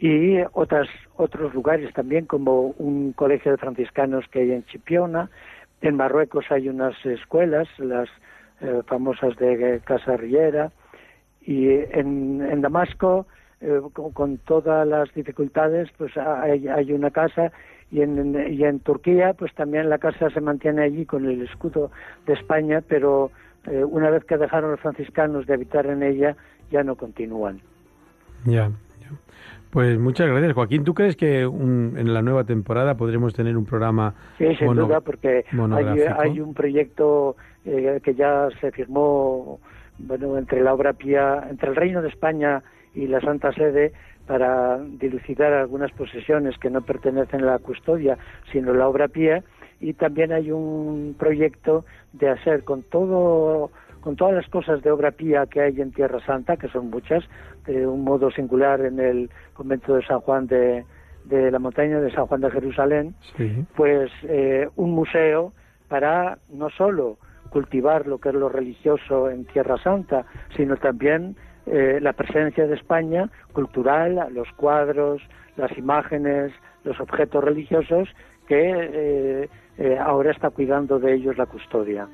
y otras otros lugares también como un colegio de franciscanos que hay en Chipiona. En Marruecos hay unas escuelas las eh, famosas de Casa Riera. Y en, en Damasco eh, con, todas las dificultades pues hay, hay una casa. Y en, y en Turquía pues también la casa se mantiene allí con el escudo de España pero eh, una vez que dejaron los franciscanos de habitar en ella ya no continúan. Ya. Pues muchas gracias, Joaquín. ¿Tú crees que un- en la nueva temporada podremos tener un programa Sí, sin mono- duda, porque hay, monográfico? hay un proyecto eh, que ya se firmó bueno, entre la obra pía, entre el Reino de España y la Santa Sede para dilucidar algunas posesiones que no pertenecen a la custodia, sino la obra pía, y también hay un proyecto de hacer con todo con todas las cosas de obra pía que hay en Tierra Santa, que son muchas, de un modo singular en el convento de San Juan de, de la montaña de San Juan de Jerusalén, Sí. pues eh, un museo para no solo cultivar lo que es lo religioso en Tierra Santa, sino también eh, la presencia de España cultural, los cuadros, las imágenes, los objetos religiosos que eh, eh, ahora está cuidando de ellos la custodia.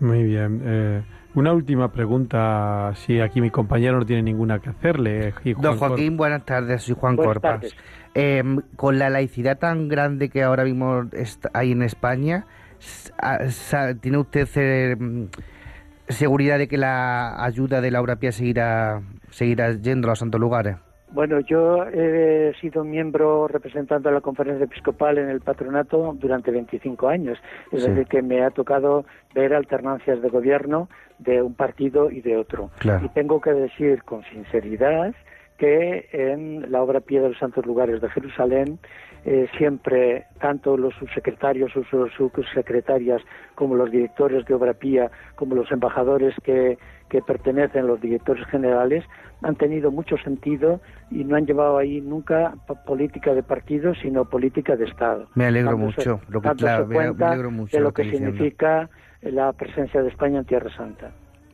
Muy bien. Eh, una última pregunta, si aquí mi compañero no tiene ninguna que hacerle. y Juan Don Cor- Joaquín, buenas tardes, soy Juan Buenas Corpas. Eh, con la laicidad tan grande que ahora mismo hay en España, s- a- sa- ¿tiene usted eh, mm, seguridad de que la ayuda de la pía seguirá, seguirá yendo a los santos lugares? Bueno, yo he sido miembro representando a la conferencia episcopal en el patronato durante 25 años. Es Sí. decir, que me ha tocado ver alternancias de gobierno de un partido y de otro. Claro. Y tengo que decir con sinceridad que en la obra Pie de los Santos Lugares de Jerusalén eh, siempre tanto los subsecretarios o sus subsecretarias como los directores de obra pía como los embajadores que, que pertenecen los directores generales han tenido mucho sentido y no han llevado ahí nunca po- política de partido sino política de Estado. Me alegro mucho, lo que- claro, me- alegro mucho de lo lo que que significa la presencia de España en Tierra Santa.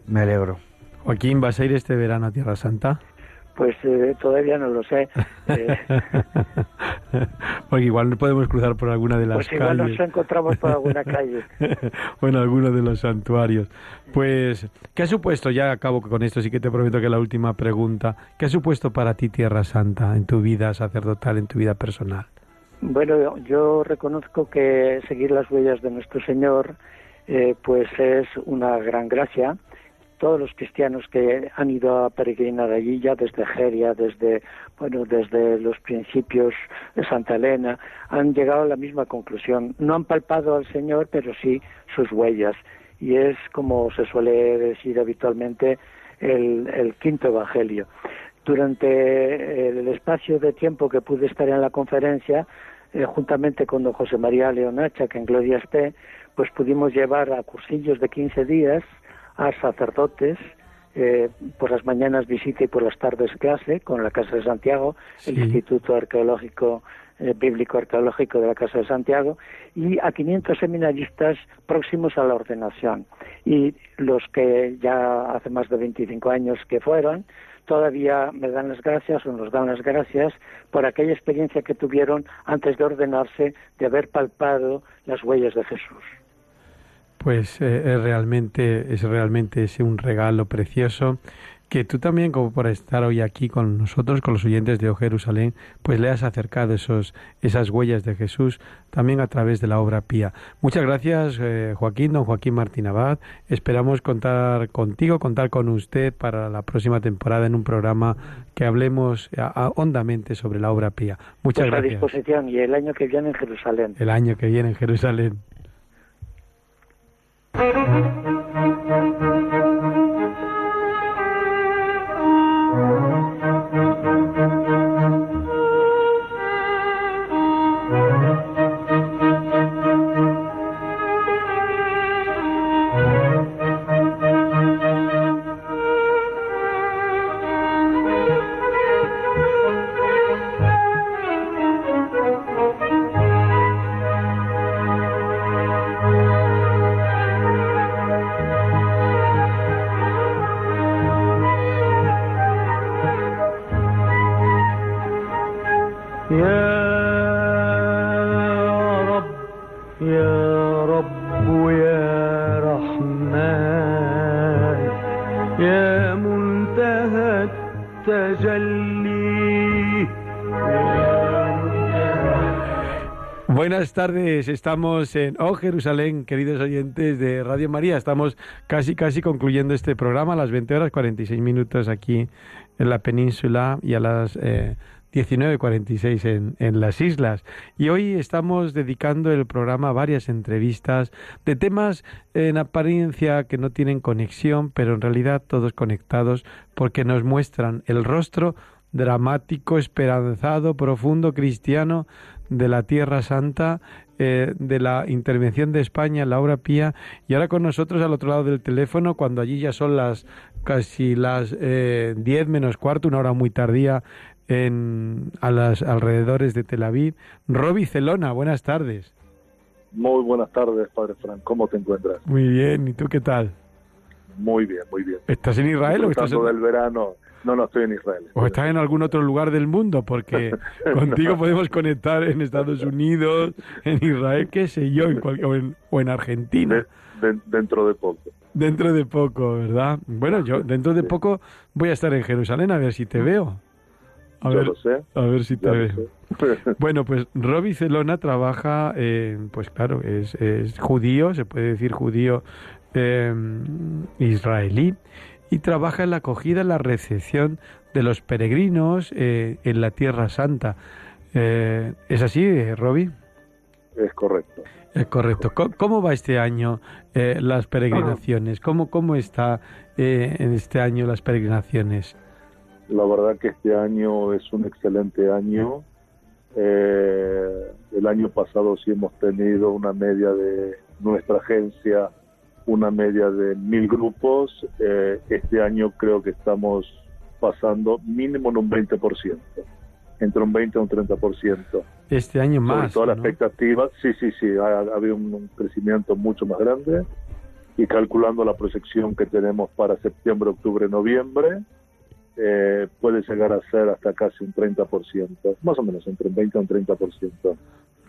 Me alegro. Joaquín, ¿vas a ir este verano a Tierra Santa? Pues eh, todavía no lo sé. Eh, Porque igual no podemos cruzar por alguna de las pues igual calles. nos encontramos por alguna calle. o en alguno de los santuarios. Pues, ¿qué ha supuesto? Ya acabo con esto, sí que te prometo que la última pregunta. ¿Qué ha supuesto para ti Tierra Santa en tu vida sacerdotal, en tu vida personal? Bueno, yo reconozco que seguir las huellas de nuestro Señor, eh, pues es una gran gracia. Todos los cristianos que han ido a peregrinar allí ya desde Geria, desde bueno, desde los principios de Santa Elena, han llegado a la misma conclusión. No han palpado al Señor, pero sí sus huellas. Y es como se suele decir habitualmente el, quinto evangelio. Durante el espacio de tiempo que pude estar en la conferencia, eh, juntamente con don José María Leonacha, que en Gloria esté, pues pudimos llevar a cursillos de 15 días a sacerdotes, eh, por las mañanas visita y por las tardes clase con la Casa de Santiago, el. Instituto Arqueológico eh, Bíblico Arqueológico de la Casa de Santiago, y a 500 seminaristas próximos a la ordenación. Y los que ya hace más de 25 años que fueron, todavía me dan las gracias o nos dan las gracias por aquella experiencia que tuvieron antes de ordenarse de haber palpado las huellas de Jesús. Pues eh, es realmente es realmente ese un regalo precioso que tú también como por estar hoy aquí con nosotros con los oyentes de O Jerusalén pues le has acercado esos esas huellas de Jesús también a través de la obra pía. Muchas gracias eh, Joaquín don Joaquín Martín Abad. Esperamos contar contigo contar con usted para la próxima temporada en un programa que hablemos a- a- hondamente sobre la obra pía. Muchas Pues a gracias. disposición y el año que viene en Jerusalén. el año que viene en Jerusalén thank you. Tardes, estamos en Oh Jerusalén, queridos oyentes de Radio María. Estamos casi, casi concluyendo este programa a las 20 horas 46 minutos aquí en la península y a las eh, 19.46 en, en las islas. Y hoy estamos dedicando el programa a varias entrevistas de temas en apariencia que no tienen conexión, pero en realidad todos conectados porque nos muestran el rostro dramático, esperanzado, profundo, cristiano de la Tierra Santa, eh, de la intervención de España en la obra pía, y ahora con nosotros al otro lado del teléfono, cuando allí ya son las casi las eh, 10 menos cuarto, una hora muy tardía en, a las alrededores de Tel Aviv. Roby Celona, buenas tardes. Muy buenas tardes, Padre Fran. ¿Cómo te encuentras? Muy bien, ¿y tú qué tal? Muy bien, muy bien. ¿Estás en Israel o estás en, del verano. No, no, estoy en Israel. o estás en algún otro lugar del mundo? Porque contigo podemos conectar en Estados Unidos, en Israel, qué sé yo, en cual- o, en, o en Argentina. De- de- dentro de poco. Dentro de poco, ¿verdad? Bueno, yo dentro de poco voy a estar en Jerusalén a ver si te veo. A Yo ver, lo sé. a ver si te veo. Bueno, pues Roby Celona trabaja, en, pues claro, es, es judío, se puede decir judío eh, israelí y trabaja en la acogida, en la recepción de los peregrinos eh, en la Tierra Santa. Eh, ¿Es así, eh, Roby? Es correcto. Es correcto. ¿Cómo, cómo va este año eh, las peregrinaciones? ¿Cómo, cómo está en este año las peregrinaciones? La verdad que este año es un excelente año. Eh, el año pasado sí hemos tenido una media de nuestra agencia, una media de mil grupos. Eh, este año creo que estamos pasando mínimo en un 20%, entre un 20 y un 30%. Este año Sobre más. toda la ¿no? expectativa, sí, sí, sí, ha, ha habido un, un crecimiento mucho más grande y calculando la proyección que tenemos para septiembre, octubre, noviembre, eh, puede llegar a ser hasta casi un 30%, más o menos entre un 20 y un 30%.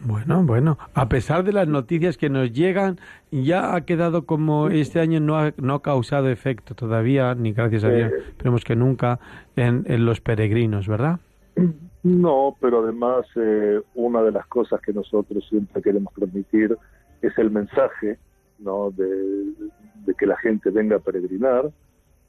Bueno, bueno, a pesar de las noticias que nos llegan, ya ha quedado como este año no ha, no ha causado efecto todavía, ni gracias a Dios, Eh. esperemos que nunca, en, en los peregrinos, ¿verdad? No, pero además eh, una de las cosas que nosotros siempre queremos transmitir es el mensaje ¿no? de, de que la gente venga a peregrinar,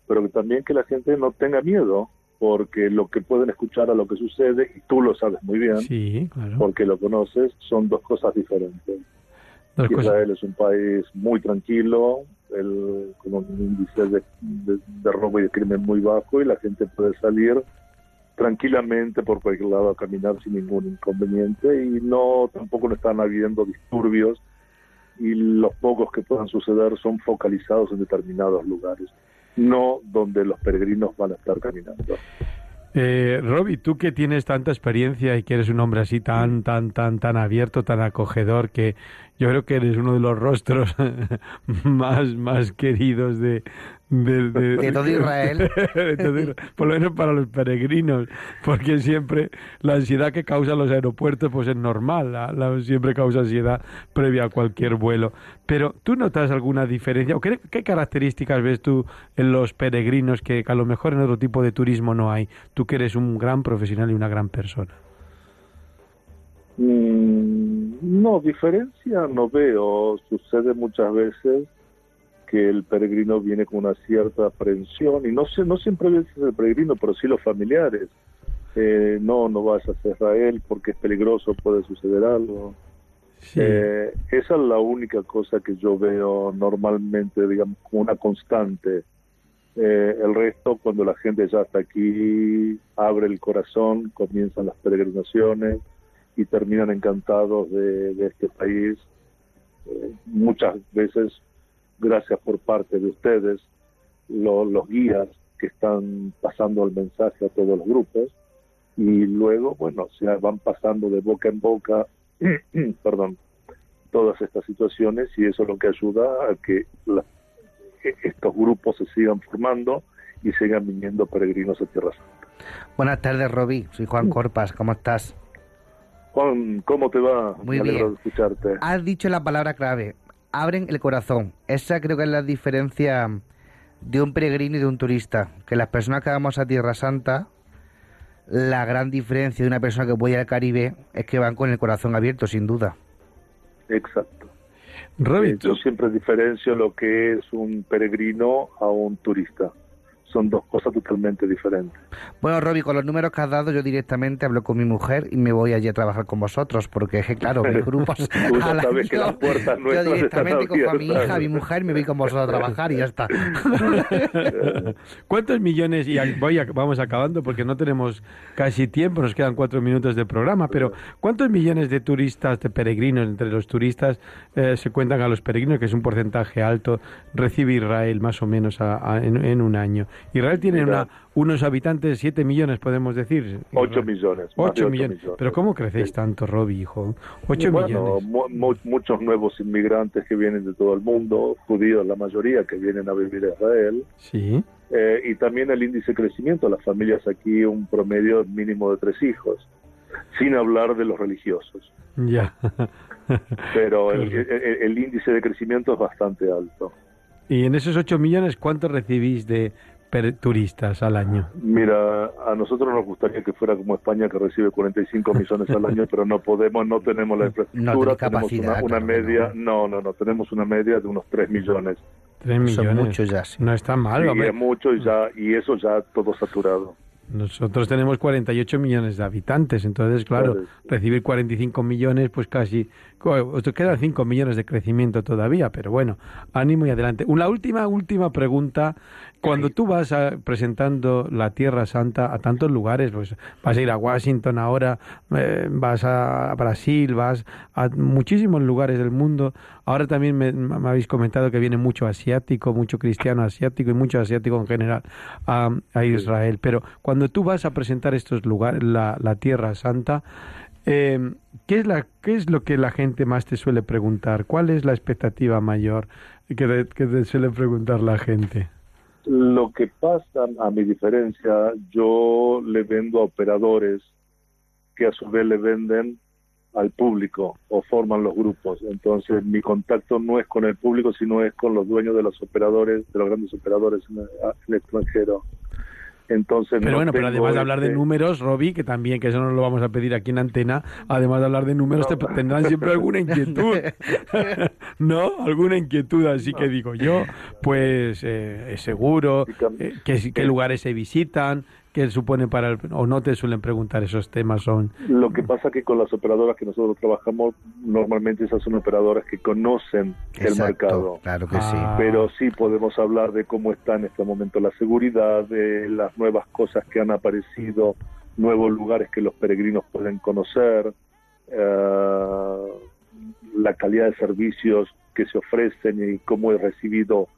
pero que también que la gente no tenga miedo, porque lo que pueden escuchar a lo que sucede, y tú lo sabes muy bien, Sí, claro. porque lo conoces, son dos cosas diferentes. Dos cosas. Israel es un país muy tranquilo, el, con un índice de, de- de robo y de crimen muy bajo, y la gente puede salir tranquilamente por cualquier lado a caminar sin ningún inconveniente y no tampoco no están habiendo disturbios y los pocos que puedan suceder son focalizados en determinados lugares, no donde los peregrinos van a estar caminando. Eh, Roby, tú que tienes tanta experiencia y que eres un hombre así tan, tan, tan, tan abierto, tan acogedor, que yo creo que eres uno de los rostros más, más queridos de, de, De todo Israel. de todo Israel. Por lo menos para los peregrinos, porque siempre la ansiedad que causan los aeropuertos pues es normal, la- la- siempre causa ansiedad previa a cualquier vuelo. Pero ¿tú notas alguna diferencia o qué, qué características ves tú en los peregrinos que a lo mejor en otro tipo de turismo no hay? Tú que eres un gran profesional y una gran persona. Mm, no, diferencia no veo. Sucede muchas veces que el peregrino viene con una cierta aprensión y no sé, no siempre es el peregrino, pero sí los familiares. Eh, no, no vayas a Israel porque es peligroso, puede suceder algo. Sí. Eh, esa es la única cosa que yo veo normalmente, digamos, como una constante. Eh, el resto, cuando la gente ya está aquí, abre el corazón, comienzan las peregrinaciones y terminan encantados de, de este país. Eh, muchas veces, gracias por parte de ustedes, lo- los guías que están pasando el mensaje a todos los grupos y luego, bueno, se van pasando de boca en boca, perdón, todas estas situaciones y eso es lo que ayuda a que la- e- estos grupos se sigan formando y sigan viniendo peregrinos a Tierra Santa. Buenas tardes, Roby. Soy Juan Corpas. ¿Cómo estás? Juan, ¿cómo te va? Muy Me bien. de escucharte. Has dicho la palabra clave. Abren el corazón. Esa creo que es la diferencia de un peregrino y de un turista. Que las personas que vamos a Tierra Santa, la gran diferencia de una persona que voy al Caribe es que van con el corazón abierto, sin duda. Exacto. Eh, yo siempre diferencio lo que es un peregrino a un turista. Son dos cosas totalmente diferentes. Bueno, Roby, con los números que has dado, yo directamente hablo con mi mujer y me voy allí a trabajar con vosotros, porque es que, claro, mis grupos. Tú ya al sabes que año, las puertas Yo directamente están cojo a mi hija, a mi mujer, y me voy con vosotros a trabajar y ya está. ¿Cuántos millones, y a- voy a- vamos acabando porque no tenemos casi tiempo, nos quedan cuatro minutos de programa, pero ¿cuántos millones de turistas, de peregrinos, entre los turistas eh, se cuentan a los peregrinos, que es un porcentaje alto, recibe Israel más o menos a- a- en, en un año? Israel tiene una, unos habitantes, siete millones podemos decir. Ocho Israel. millones. más de Ocho ocho millones. Pero ¿cómo crecéis tanto, Roby, hijo? Ocho bueno, millones. mu- mu- muchos nuevos inmigrantes que vienen de todo el mundo, judíos la mayoría que vienen a vivir a Israel, Sí. eh, y también el índice de crecimiento, las familias aquí un promedio mínimo de tres hijos, sin hablar de los religiosos. Ya. Pero el, el- el índice de crecimiento es bastante alto. y en esos ocho millones, ¿cuántos recibís de turistas al año? Mira, a nosotros nos gustaría que fuera como España, que recibe 45 millones al año, pero no podemos, no tenemos la infraestructura, No tenemos capacidad, una, una claro media, no, no, no, tenemos una media de unos 3 millones Tres millones. Son muchos ya, sí. No está mal. Sí, hombre. es mucho y, ya, y eso ya todo saturado. Nosotros tenemos 48 millones de habitantes, entonces, claro, Claro. recibir 45 millones, pues casi. Os quedan 5 millones de crecimiento todavía, pero bueno, ánimo y adelante. Una última, última pregunta. Cuando tú vas a- presentando la Tierra Santa a tantos lugares, pues vas a ir a Washington ahora, eh, vas a Brasil, vas a muchísimos lugares del mundo. Ahora también me, me habéis comentado que viene mucho asiático, mucho cristiano asiático y mucho asiático en general a, a Israel. Pero cuando tú vas a presentar estos lugares, la, la Tierra Santa, eh, ¿qué, es la, ¿qué es lo que la gente más te suele preguntar? ¿Cuál es la expectativa mayor que te suele preguntar la gente? Lo que pasa, a mi diferencia, yo le vendo a operadores que a su vez le venden al público o forman los grupos. Entonces, mi contacto no es con el público, sino es con los dueños de los operadores, de los grandes operadores en el, extranjero. Entonces, Pero no bueno, pero además de hablar de ese- números, Roby, que también, que eso no lo vamos a pedir aquí en antena, además de hablar de números, te tendrán siempre alguna inquietud. ¿No? Alguna inquietud, así que digo yo, pues eh, es seguro, eh, qué, qué lugares se visitan, qué supone para el... o no te suelen preguntar esos temas, son... Lo que pasa que con las operadoras que nosotros trabajamos, normalmente esas son operadoras que conocen el mercado. claro que sí. Ah. Pero sí podemos hablar de cómo está en este momento la seguridad, de las nuevas cosas que han aparecido, nuevos lugares que los peregrinos pueden conocer, eh, la calidad de servicios que se ofrecen y cómo es recibido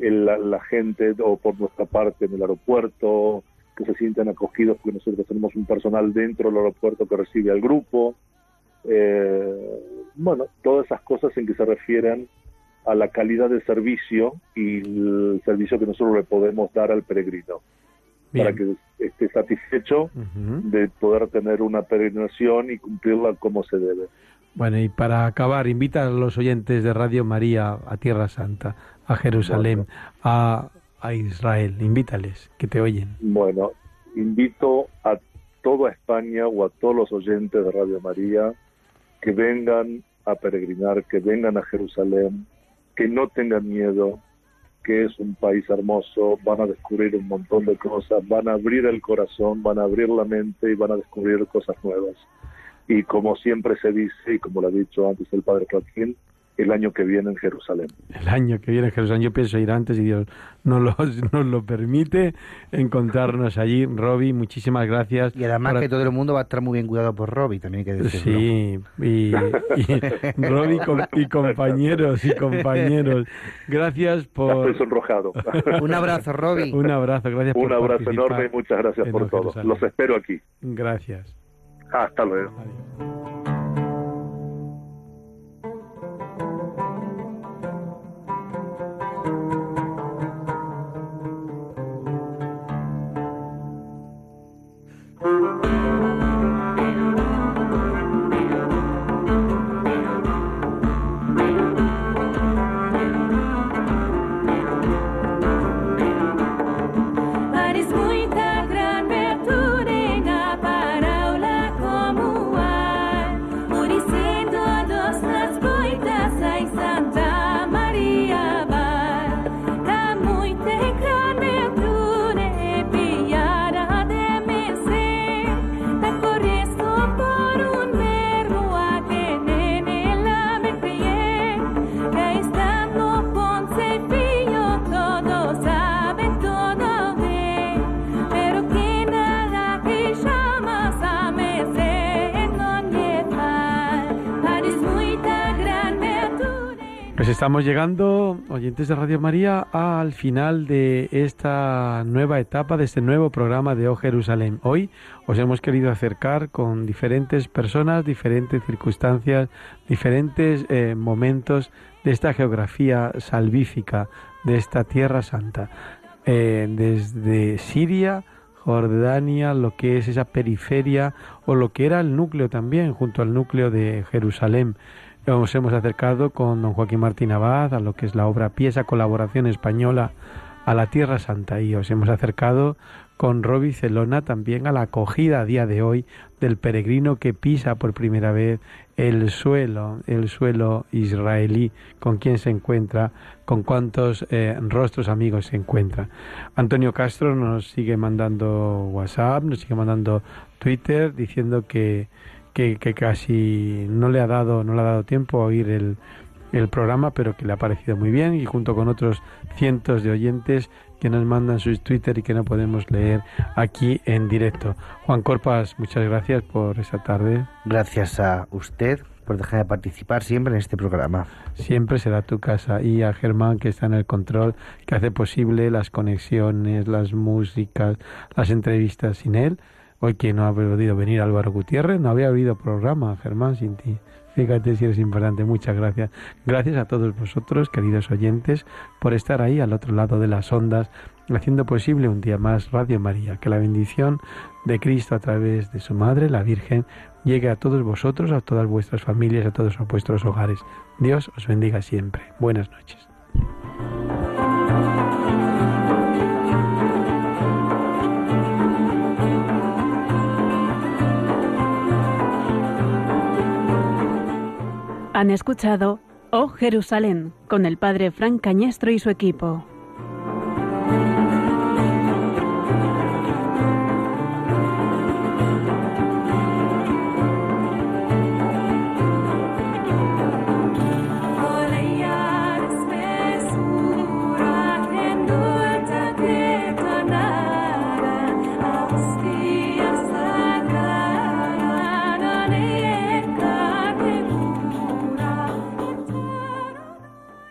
el- la, la gente o por nuestra parte en el aeropuerto, que se sienten acogidos porque nosotros tenemos un personal dentro del aeropuerto que recibe al grupo. Eh, bueno, todas esas cosas en que se refieren a la calidad de servicio y el servicio que nosotros le podemos dar al peregrino para que esté satisfecho de poder tener una peregrinación y cumplirla como se debe. Bueno, y para acabar, invita a los oyentes de Radio María a Tierra Santa, a Jerusalén, a, a Israel, invítales, que te oyen. Bueno, invito a toda España o a todos los oyentes de Radio María que vengan a peregrinar, que vengan a Jerusalén, que no tengan miedo, que es un país hermoso, van a descubrir un montón de cosas, van a abrir el corazón, van a abrir la mente y van a descubrir cosas nuevas. Y como siempre se dice, y como lo ha dicho antes el padre Joaquín, el año que viene en Jerusalén. El año que viene a Jerusalén, yo pienso ir antes y Dios nos lo, nos lo permite, encontrarnos allí. Roby, muchísimas gracias. Y además por- que todo el mundo va a estar muy bien cuidado por Robbie, también hay que decirlo. Sí, y, y Roby com- y compañeros y compañeros, gracias por estoy sonrojado. Un abrazo, Robbie. un abrazo, gracias Un por abrazo participar. enorme y muchas gracias en por todo. Jerusalén. Los espero aquí. Gracias. Hasta luego. Adiós. Estamos llegando, oyentes de Radio María, al final de esta nueva etapa, de este nuevo programa de O Jerusalén. Hoy os hemos querido acercar con diferentes personas, diferentes circunstancias, diferentes eh, momentos de esta geografía salvífica, de esta Tierra Santa. Eh, desde Siria, Jordania, lo que es esa periferia o lo que era el núcleo también, junto al núcleo de Jerusalén. Nos hemos acercado con don Joaquín Martín Abad a lo que es la obra Pieza Colaboración Española a la Tierra Santa y os hemos acercado con Roby Celona también a la acogida a día de hoy del peregrino que pisa por primera vez el suelo, el suelo israelí, con quién se encuentra, con cuántos eh, rostros amigos se encuentra. Antonio Castro nos sigue mandando WhatsApp, nos sigue mandando Twitter diciendo que, que, que casi no le ha dado, no le ha dado tiempo a oír el, el programa, pero que le ha parecido muy bien y junto con otros cientos de oyentes que nos mandan sus Twitter y que no podemos leer aquí en directo. Juan Corpas, muchas gracias por esta tarde. Gracias a usted por dejar de participar siempre en este programa. Siempre será tu casa. Y a Germán, que está en el control, que hace posible las conexiones, las músicas, las entrevistas sin él. Hoy que no ha podido venir Álvaro Gutiérrez, no había habido programa, Germán, sin ti. Fíjate si eres importante. Muchas gracias. Gracias a todos vosotros, queridos oyentes, por estar ahí al otro lado de las ondas, haciendo posible un día más Radio María. Que la bendición de Cristo a través de su Madre, la Virgen, llegue a todos vosotros, a todas vuestras familias, a todos vuestros hogares. Dios os bendiga siempre. Buenas noches. Han escuchado Oh Jerusalén con el padre Frank Cañestro y su equipo.